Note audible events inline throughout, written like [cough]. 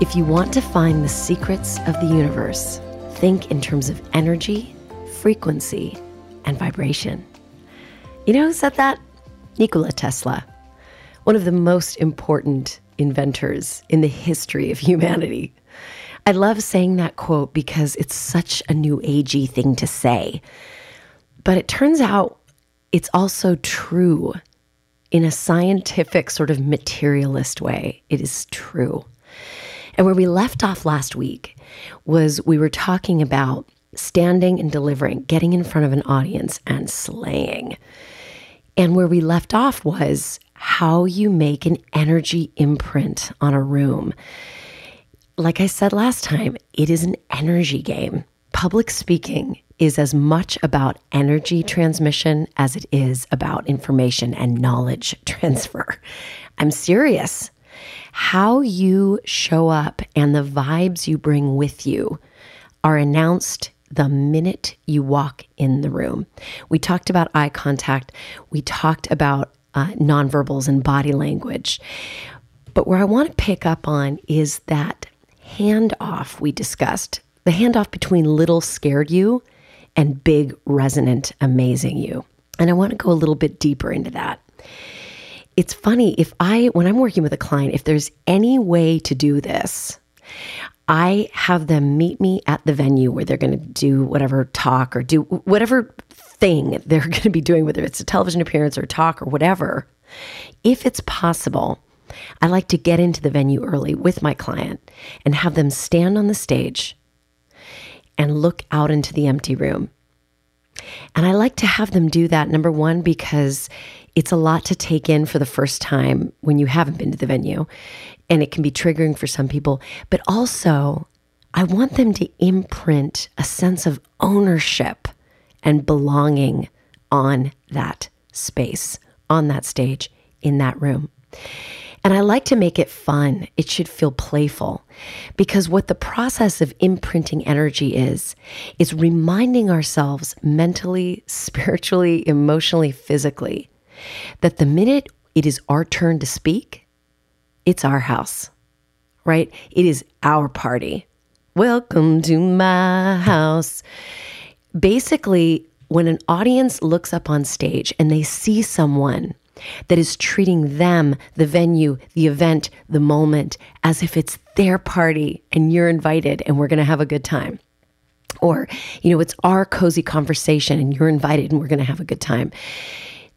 If you want to find the secrets of the universe, think in terms of energy, frequency, and vibration. You know who said that? Nikola Tesla, one of the most important inventors in the history of humanity. I love saying that quote because it's such a new agey thing to say. But it turns out it's also true in a scientific, sort of materialist way. It is true. And where we left off last week was we were talking about standing and delivering, getting in front of an audience and slaying. And where we left off was how you make an energy imprint on a room. Like I said last time, it is an energy game. Public speaking is as much about energy transmission as it is about information and knowledge [laughs] transfer. I'm serious. How you show up and the vibes you bring with you are announced the minute you walk in the room. We talked about eye contact, we talked about uh, nonverbals and body language. But where I want to pick up on is that handoff we discussed the handoff between little scared you and big, resonant, amazing you. And I want to go a little bit deeper into that. It's funny if I, when I'm working with a client, if there's any way to do this, I have them meet me at the venue where they're going to do whatever talk or do whatever thing they're [laughs] going to be doing, whether it's a television appearance or talk or whatever. If it's possible, I like to get into the venue early with my client and have them stand on the stage and look out into the empty room. And I like to have them do that, number one, because it's a lot to take in for the first time when you haven't been to the venue. And it can be triggering for some people. But also, I want them to imprint a sense of ownership and belonging on that space, on that stage, in that room. And I like to make it fun. It should feel playful because what the process of imprinting energy is, is reminding ourselves mentally, spiritually, emotionally, physically that the minute it is our turn to speak, it's our house, right? It is our party. Welcome to my house. Basically, when an audience looks up on stage and they see someone that is treating them, the venue, the event, the moment, as if it's their party and you're invited and we're going to have a good time. Or, you know, it's our cozy conversation and you're invited and we're going to have a good time.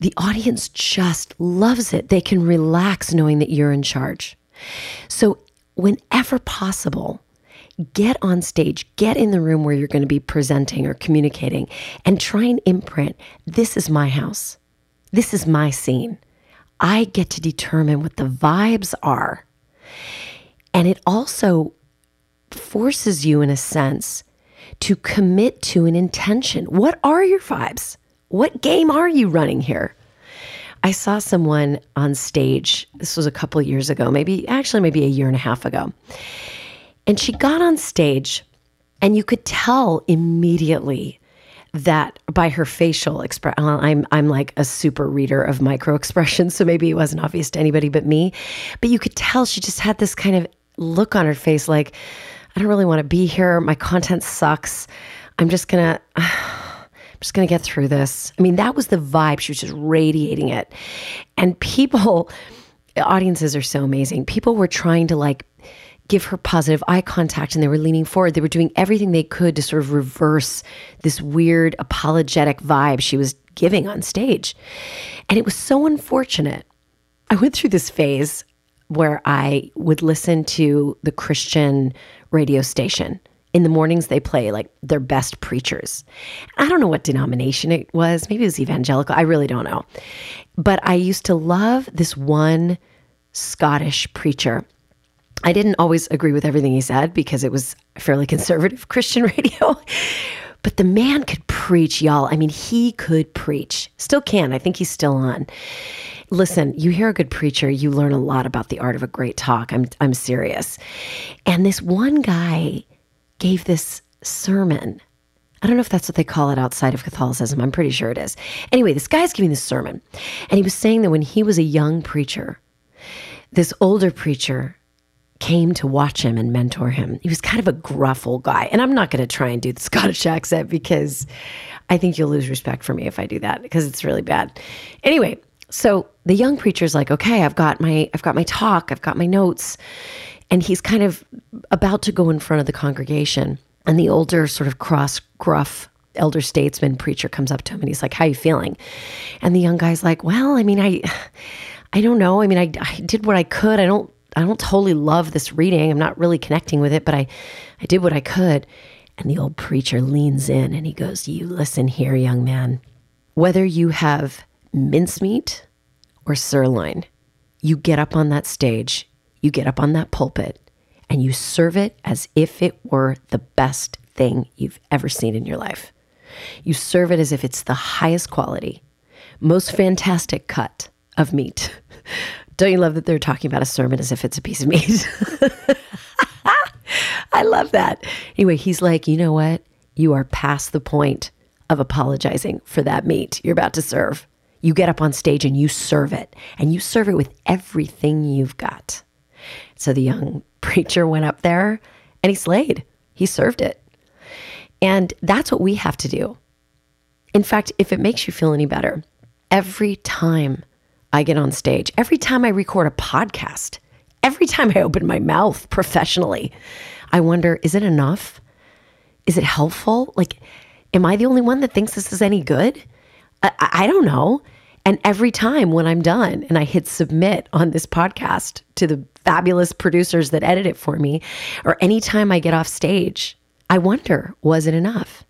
The audience just loves it. They can relax knowing that you're in charge. So, whenever possible, get on stage, get in the room where you're going to be presenting or communicating, and try and imprint this is my house. This is my scene. I get to determine what the vibes are. And it also forces you, in a sense, to commit to an intention. What are your vibes? What game are you running here? I saw someone on stage. This was a couple years ago, maybe actually, maybe a year and a half ago. And she got on stage, and you could tell immediately that by her facial expression, uh, I'm I'm like a super reader of micro expressions, [laughs] so maybe it wasn't obvious to anybody but me. But you could tell she just had this kind of look on her face, like I don't really want to be here. My content sucks. I'm just gonna. [sighs] I'm just gonna get through this. I mean, that was the vibe. She was just radiating it, and people, audiences are so amazing. People were trying to like give her positive eye contact and they were leaning forward. They were doing everything they could to sort of reverse this weird apologetic vibe she was giving on stage. And it was so unfortunate. I went through this phase where I would listen to the Christian radio station. In the mornings, they play like their best preachers. I don't know what denomination it was. Maybe it was evangelical. I really don't know. But I used to love this one Scottish preacher I didn't always agree with everything he said because it was fairly conservative [laughs] Christian radio. But the man could preach, y'all. I mean, he could preach. Still can. I think he's still on. Listen, you hear a good preacher, you learn a lot about the art of a great talk. I'm I'm serious. And this one guy gave this sermon. I don't know if that's what they call it outside of Catholicism. I'm pretty sure it is. Anyway, this guy's giving this sermon, and he was saying that when he was a young preacher, this older preacher came to watch him and mentor him. He was kind of a gruff old guy. And I'm not going to try and do the [laughs] Scottish accent because I think you'll lose respect for me if I do that because it's really bad. Anyway, so the young preacher's like, "Okay, I've got my I've got my talk, I've got my notes." And he's kind of about to go in front of the congregation. And the older sort of cross gruff elder statesman preacher comes up to him and he's like, "How you feeling?" And the young guy's like, "Well, I mean, I I don't know. I mean, I, I did what I could. I don't I don't totally love this reading. I'm not really connecting with it, but I I did what I could." And the old preacher leans in and he goes, "You listen here, young man. Whether you have mincemeat or sirloin, you get up on that stage, you get up on that pulpit, and you serve it as if it were the best thing you've ever seen in your life. You serve it as if it's the highest quality, most fantastic cut of meat. [laughs] Don't you love that they're talking about a sermon as if it's a piece of meat? [laughs] I love that. Anyway, he's like, you know what? You are past the point of apologizing for that meat you're about to serve. You get up on stage and you serve it, and you serve it with everything you've got. So the young [laughs] preacher went up there and he slayed. He served it. And that's what we have to do. In fact, if it makes you feel any better, every time I get on stage, every time I record a podcast, every time I open my mouth professionally, I wonder is it enough? Is it helpful? Like, am I the only one that thinks this is any good? I, I don't know. And every time when I'm done and I hit submit on this podcast to the fabulous producers that edit it for me, or anytime I get off stage, I wonder, was it enough?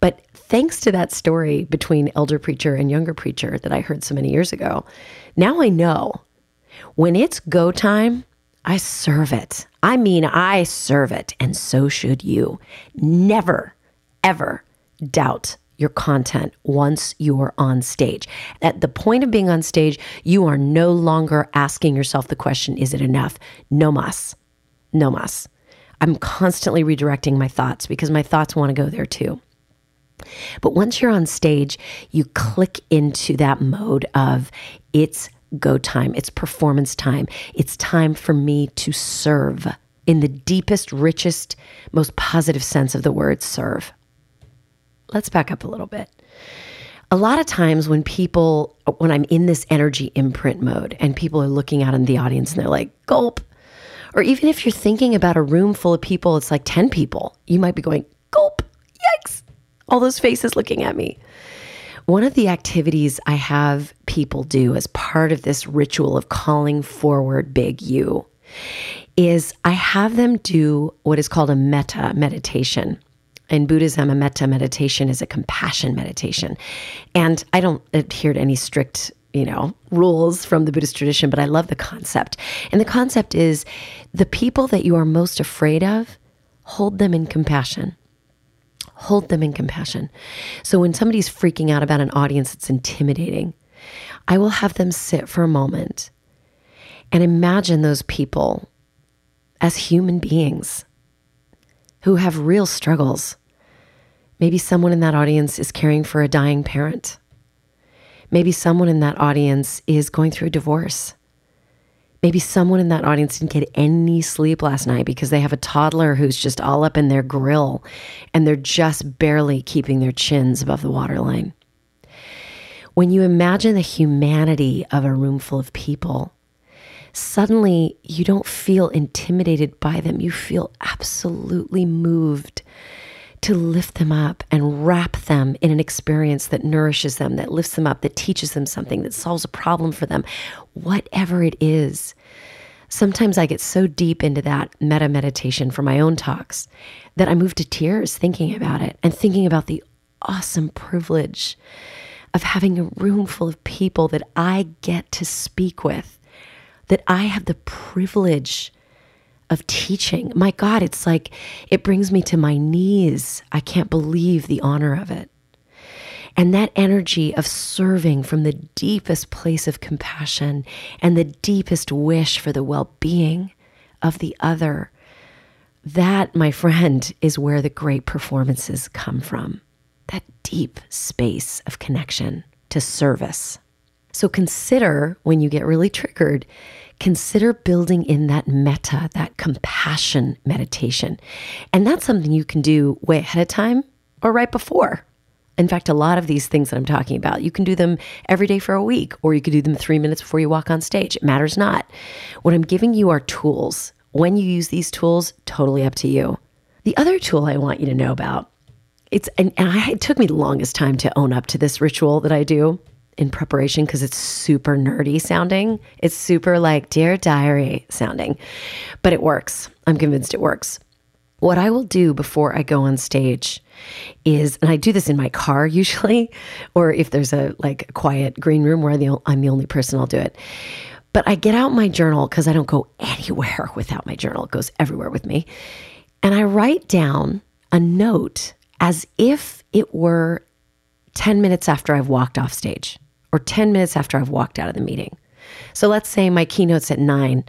But thanks to that story between elder preacher and younger preacher that I heard so many years ago, now I know when it's go time, I serve it. I mean, I serve it, and so should you. Never, ever doubt your content once you're on stage. At the point of being on stage, you are no longer asking yourself the question, is it enough? No mas. No mas. I'm constantly redirecting my thoughts because my thoughts want to go there too. But once you're on stage, you click into that mode of it's go time, it's performance time, it's time for me to serve in the deepest, richest, most positive sense of the word serve let's back up a little bit. A lot of times when people, when I'm in this energy imprint mode and people are looking out in the audience and they're like, gulp. Or even if you're thinking about a room full of people, it's like 10 people, you might be going, gulp, yikes, all those faces looking at me. One of the activities I have people do as part of this ritual of calling forward big you is I have them do what is called a metta meditation in Buddhism, a metta meditation is a compassion meditation. And I don't adhere to any strict, you know, rules from the Buddhist tradition, but I love the concept. And the concept is the people that you are most afraid of, hold them in compassion. Hold them in compassion. So when somebody's freaking out about an audience that's intimidating, I will have them sit for a moment and imagine those people as human beings who have real struggles Maybe someone in that audience is caring for a dying parent. Maybe someone in that audience is going through a divorce. Maybe someone in that audience didn't get any sleep last night because they have a toddler who's just all up in their grill and they're just barely keeping their chins above the waterline. When you imagine the humanity of a room full of people, suddenly you don't feel intimidated by them. You feel absolutely moved to lift them up and wrap them in an experience that nourishes them, that lifts them up, that teaches them something, that solves a problem for them, whatever it is. Sometimes I get so deep into that metta meditation for my own talks that I move to tears thinking about it and thinking about the awesome privilege of having a room full of people that I get to speak with, that I have the privilege of teaching. My God, it's like it brings me to my knees. I can't believe the honor of it. And that energy of serving from the deepest place of compassion and the deepest wish for the well being of the other, that, my friend, is where the great performances come from. That deep space of connection to service. So consider when you get really triggered, consider building in that metta, that compassion meditation. And that's something you can do way ahead of time or right before. In fact, a lot of these things that I'm talking about, you can do them every day for a week, or you could do them three minutes before you walk on stage. It matters not. What I'm giving you are tools. When you use these tools, totally up to you. The other tool I want you to know about, it's and, and I, it took me the longest time to own up to this ritual that I do in preparation because it's super nerdy sounding. It's super like Dear Diary sounding, but it works. I'm convinced it works. What I will do before I go on stage is, and I do this in my car [laughs] usually, or if there's a like quiet green room where I'm the only person, I'll do it. But I get out my journal because I don't go [laughs] anywhere without my journal. It goes everywhere with me. And I write down a note as if it were 10 minutes after I've walked off stage or 10 minutes after I've walked out of the meeting. So let's say my keynote's at nine.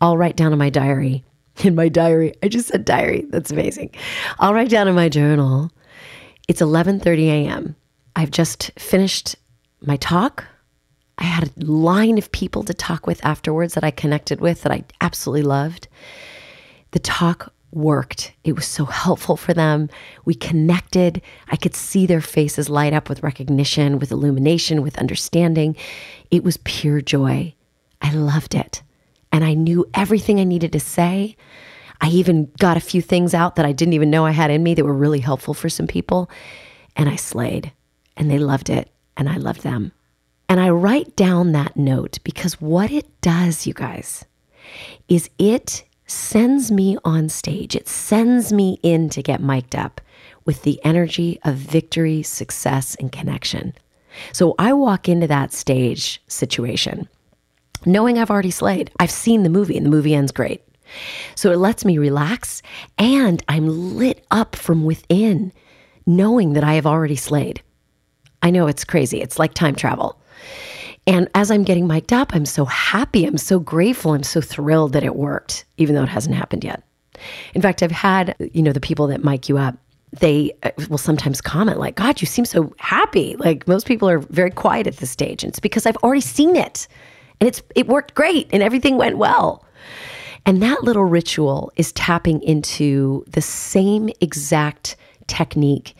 I'll write down in my diary, [laughs] in my diary, I just said diary. That's amazing. I'll write down in my journal, it's 11:30 a.m. I've just finished my talk. I had a line of people to talk with afterwards that I connected with that I absolutely loved. The talk worked. It was so helpful for them. We connected. I could see their faces light up with recognition, with illumination, with understanding. It was pure joy. I loved it. And I knew everything I needed to say. I even got a few things out that I didn't even know I had in me that were really helpful for some people. And I slayed, and they loved it, and I loved them. And I write down that note because what it does, you guys, is it sends me on stage. It sends me in to get mic'd up with the energy of victory, success, and connection. So I walk into that stage situation knowing I've already slayed. I've seen the movie and the movie ends great. So it lets me relax and I'm lit up from within knowing that I have already slayed. I know it's crazy. It's like time travel. And as I'm getting mic'd up, I'm so happy. I'm so grateful. I'm so thrilled that it worked, even though it hasn't happened yet. In fact, I've had, you know, the people that mic you up, they uh, will sometimes comment like, God, you seem so happy. Like most people are very quiet at this stage. And it's because I've already seen it. And it's it worked great and everything went well. And that little ritual is tapping into the same exact technique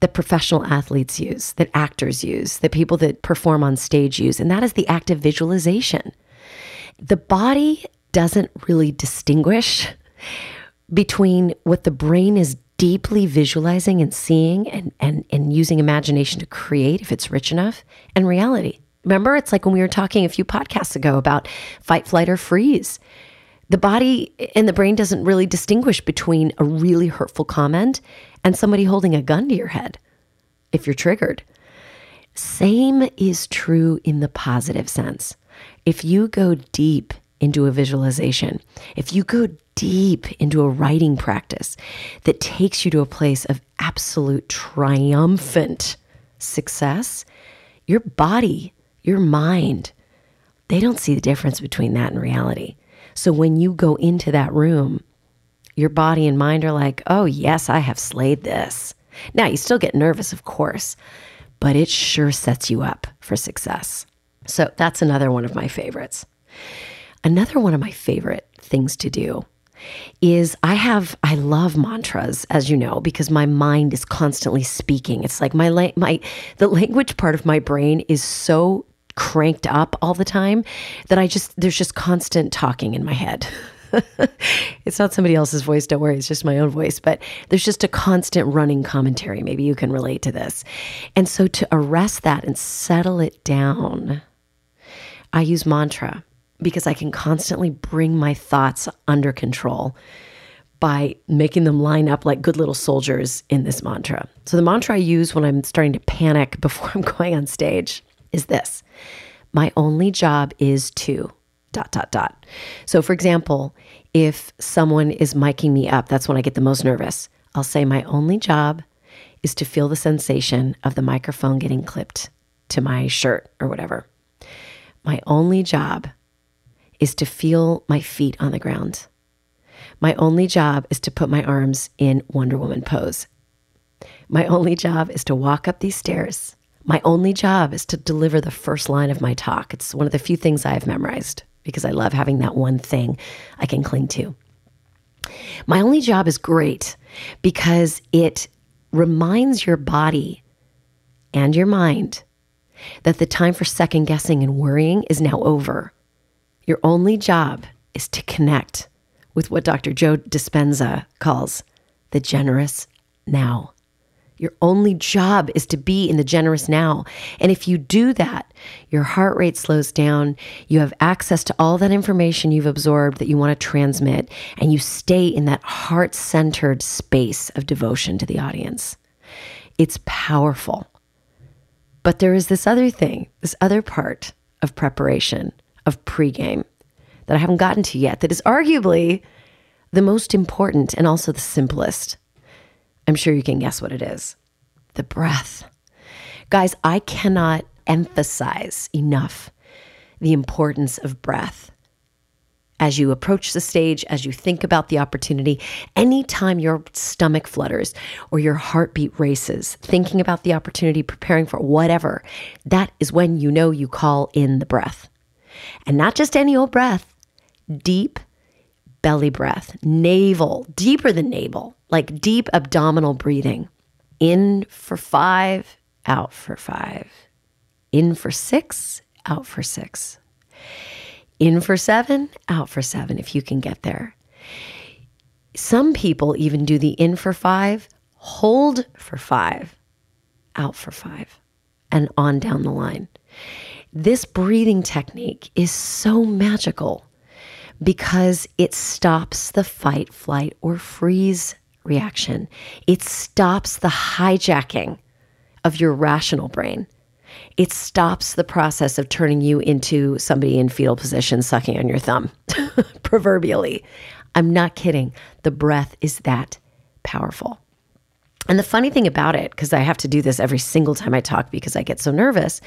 that professional athletes use, that actors use, that people that perform on stage use, and that is the active visualization. The body doesn't really distinguish between what the brain is deeply visualizing and seeing and, and, and using imagination to create, if it's rich enough, and reality. Remember, it's like when we were talking a few podcasts ago about fight, flight, or freeze. The body and the brain doesn't really distinguish between a really hurtful comment and somebody holding a gun to your head if you're triggered. Same is true in the positive sense. If you go deep into a visualization, if you go deep into a writing practice that takes you to a place of absolute triumphant success, your body, your mind, they don't see the difference between that and reality. So when you go into that room your body and mind are like, oh, yes, I have slayed this. Now, you still get nervous, of course, but it sure sets you up for success. So that's another one of my favorites. Another one of my favorite things to do is I have I love mantras as you know because my mind is constantly speaking. It's like my my the language part of my brain is so cranked up all the time that I just there's just constant talking in my head. [laughs] it's not somebody else's voice, don't worry, it's just my own voice. But there's just a constant running commentary. Maybe you can relate to this. And so to arrest that and settle it down, I use mantra because I can constantly bring my thoughts under control by making them line up like good little soldiers in this mantra. So, the mantra I use when I'm starting to panic [laughs] before I'm going on stage is this My only job is to dot, dot, dot. So, for example, if someone is miking me up, that's when I get the most nervous. I'll say, My only job is to feel the sensation of the microphone getting clipped to my shirt or whatever. My only job is to feel my feet on the ground. My only job is to put my arms in Wonder Woman pose. My only job is to walk up these stairs. My only job is to deliver the first line of my talk. It's one of the few things I have memorized because I love having that one thing I can cling to. My only job is great because it reminds your body and your mind that the time for second guessing and worrying is now over. Your only job is to connect with what Dr. Joe Dispenza calls the generous now. Your only job is to be in the generous now. And if you do that, your heart rate slows down. You have access to all that information you've absorbed that you want to transmit, and you stay in that heart centered space of devotion to the audience. It's powerful. But there is this other thing, this other part of preparation, of pregame, that I haven't gotten to yet, that is arguably the most important and also the simplest. I'm sure you can guess what it is the breath. Guys, I cannot emphasize enough the importance of breath. As you approach the stage, as you think about the opportunity, anytime your stomach flutters or your heartbeat races, thinking about the opportunity, preparing for whatever, that is when you know you call in the breath. And not just any old breath, deep belly breath, navel, deeper than navel, like deep abdominal breathing. In for five, out for five. In for six, out for six. In for seven, out for seven, if you can get there. Some people even do the in for five, hold for five, out for five, and on down the line. This breathing technique is so magical because it stops the fight, flight, or freeze reaction. It stops the hijacking of your rational brain. It stops the process of turning you into somebody in fetal position sucking on your thumb, [laughs] proverbially. I'm not kidding. The breath is that powerful. And the funny thing about it, because I have to do this every single time I talk because I get so nervous,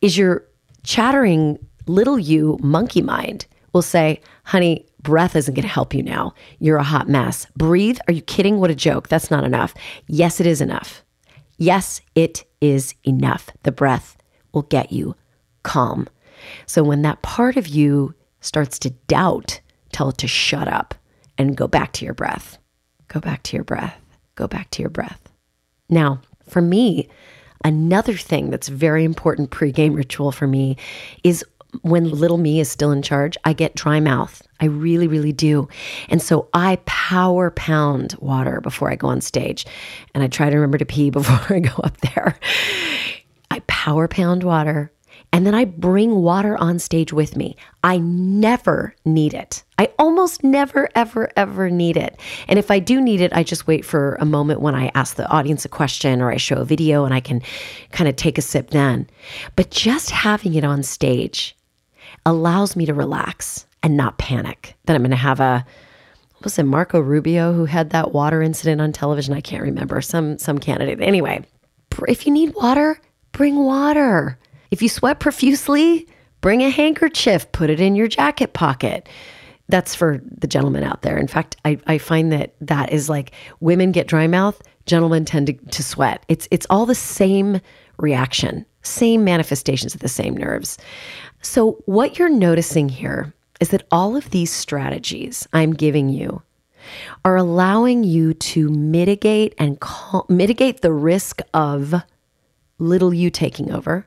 is your chattering little you monkey mind will say, honey, breath isn't going to help you now. You're a hot mess. Breathe. Are you kidding? What a joke. That's not enough. Yes, it is enough. Yes, it is enough. The breath will get you calm. So when that part of you starts to doubt, tell it to shut up and go back to your breath. Go back to your breath. Go back to your breath. Now, for me, another thing that's very important pre-game ritual for me is when little me is still in charge, I get dry mouth. I really, really do. And so I power pound water before I go on stage. And I try to remember to pee [laughs] before I go up there. I power pound water and then I bring water on stage with me. I never need it. I almost never, ever, ever need it. And if I do need it, I just wait for a moment when I ask the audience a question or I show a video and I can kind of take a sip then. But just having it on stage allows me to relax and not panic that I'm going to have a was it Marco Rubio who had that water incident on television? I can't remember. Some some candidate. Anyway, if you need water, bring water. If you sweat profusely, bring a handkerchief, put it in your jacket pocket. That's for the gentlemen out there. In fact, I, I find that that is like women get dry mouth, gentlemen tend to, to sweat. It's it's all the same reaction, same manifestations of the same nerves. So, what you're noticing here is that all of these strategies I'm giving you are allowing you to mitigate and cal- mitigate the risk of little you taking over.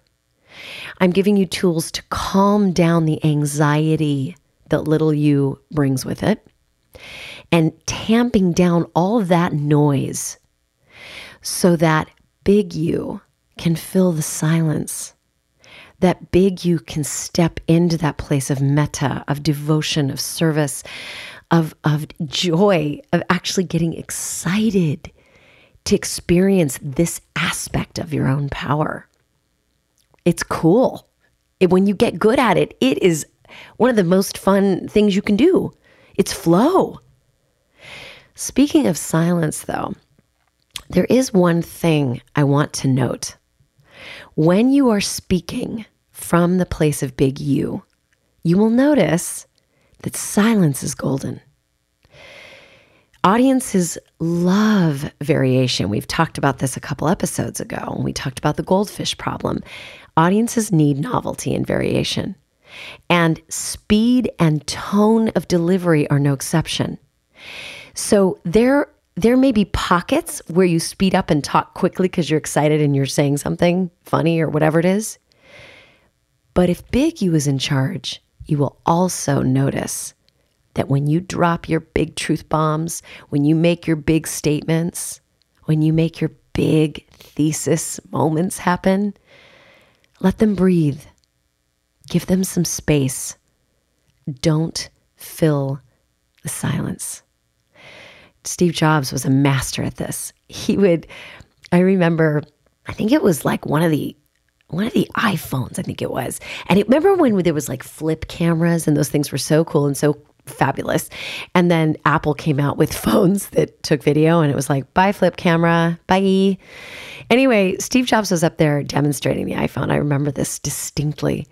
I'm giving you tools to calm down the anxiety that little you brings with it and tamping down all of that noise so that big you can fill the silence that big you can step into that place of metta, of devotion, of service, of, of joy, of actually getting excited to experience this aspect of your own power. It's cool. It, when you get good at it, it is one of the most fun things you can do. It's flow. Speaking of silence, though, there is one thing I want to note. When you are speaking, from the place of big you, you will notice that silence is golden. Audiences love variation. We've talked about this a couple episodes ago. We talked about the goldfish problem. Audiences need novelty and variation. And speed and tone of delivery are no exception. So there there may be pockets where you speed up and talk quickly because you're excited and you're saying something funny or whatever it is. But if Big you is in charge, you will also notice that when you drop your big truth bombs, when you make your big statements, when you make your big thesis moments happen, let them breathe. Give them some space. Don't fill the silence. Steve Jobs was a master at this. He would, I remember, I think it was like one of the one of the iPhones, I think it was. And it, remember when there was like flip cameras and those things were so cool and so fabulous. And then Apple came out with [laughs] phones that took video and it was like, bye flip camera, bye. Anyway, Steve Jobs was up there demonstrating the iPhone. I remember this distinctly.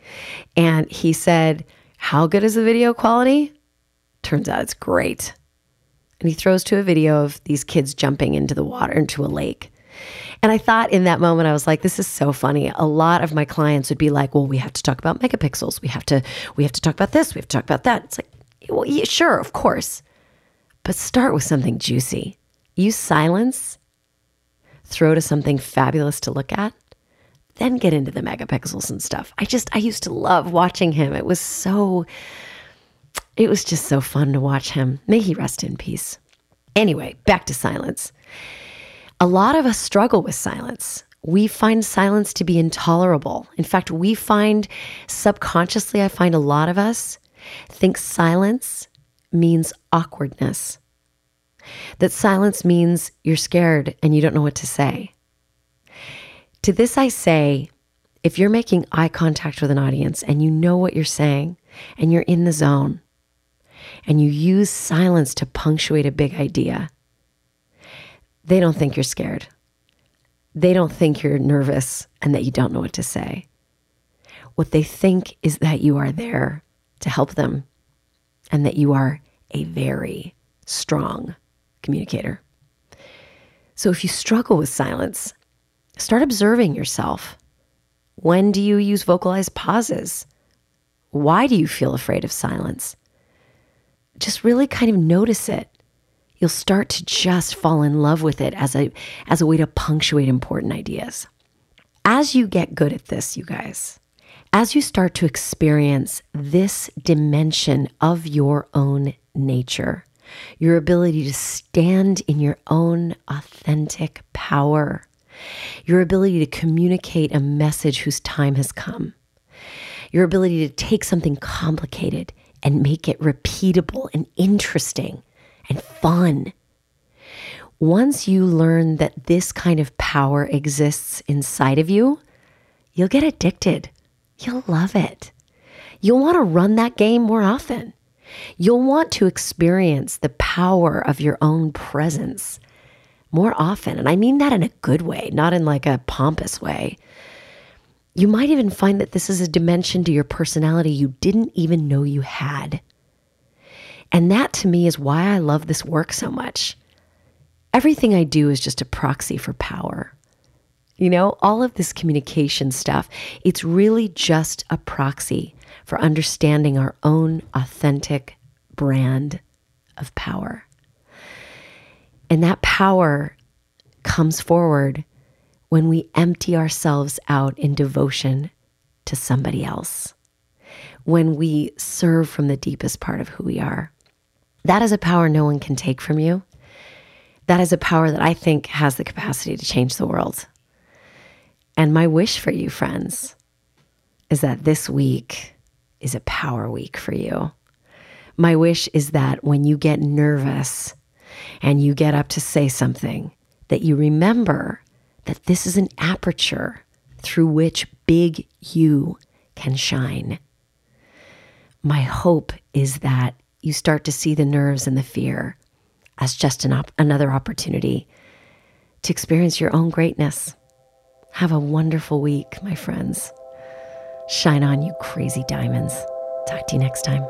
And he said, How good is the video quality? Turns out it's great and he throws to a video of these kids jumping into the water, into a lake. And I thought in that moment, I was like, this is so funny. A lot of my clients would be like, well, we have to talk about megapixels. We have to, we have to talk about this. We have to talk about that. It's like, well, yeah, sure, of course. But start with something juicy. Use silence, throw to something fabulous to look at, then get into the megapixels and stuff. I just, I used to love watching him. It was so, it was just so fun to watch him. May he rest in peace. Anyway, back to silence. A lot of us struggle with silence. We find silence to be intolerable. In fact, we find subconsciously, I find a lot of us think silence means awkwardness. That silence means you're scared and you don't know what to say. To this, I say, if you're making eye contact with an audience and you know what you're saying and you're in the zone, and you use silence to punctuate a big idea, they don't think you're scared. They don't think you're nervous and that you don't know what to say. What they think is that you are there to help them and that you are a very strong communicator. So if you struggle with silence, start observing yourself. When do you use vocalized pauses? Why do you feel afraid of silence? just really kind of notice it. You'll start to just fall in love with it as a as a way to punctuate important ideas. As you get good at this, you guys, as you start to experience this dimension of your own nature, your ability to stand in your own authentic power, your ability to communicate a message whose time has come, your ability to take something complicated and make it repeatable and interesting and fun. Once you learn that this kind of power exists inside of you, you'll get addicted. You'll love it. You'll want to run that game more often. You'll want to experience the power of your own presence more often. And I mean that in a good way, not in like a pompous way. You might even find that this is a dimension to your personality you didn't even know you had. And that to me is why I love this work so much. Everything I do is just a proxy for power. You know, all of this communication stuff, it's really just a proxy for understanding our own authentic brand of power. And that power comes forward when we empty ourselves out in devotion to somebody else, when we serve from the deepest part of who we are. That is a power no one can take from you. That is a power that I think has the capacity to change the world. And my wish for you, friends, is that this week is a power week for you. My wish is that when you get nervous and you get up to say something, that you remember that this is an aperture through which big you can shine. My hope is that you start to see the nerves and the fear as just an op- another opportunity to experience your own greatness. Have a wonderful week, my friends. Shine on, you crazy diamonds. Talk to you next time.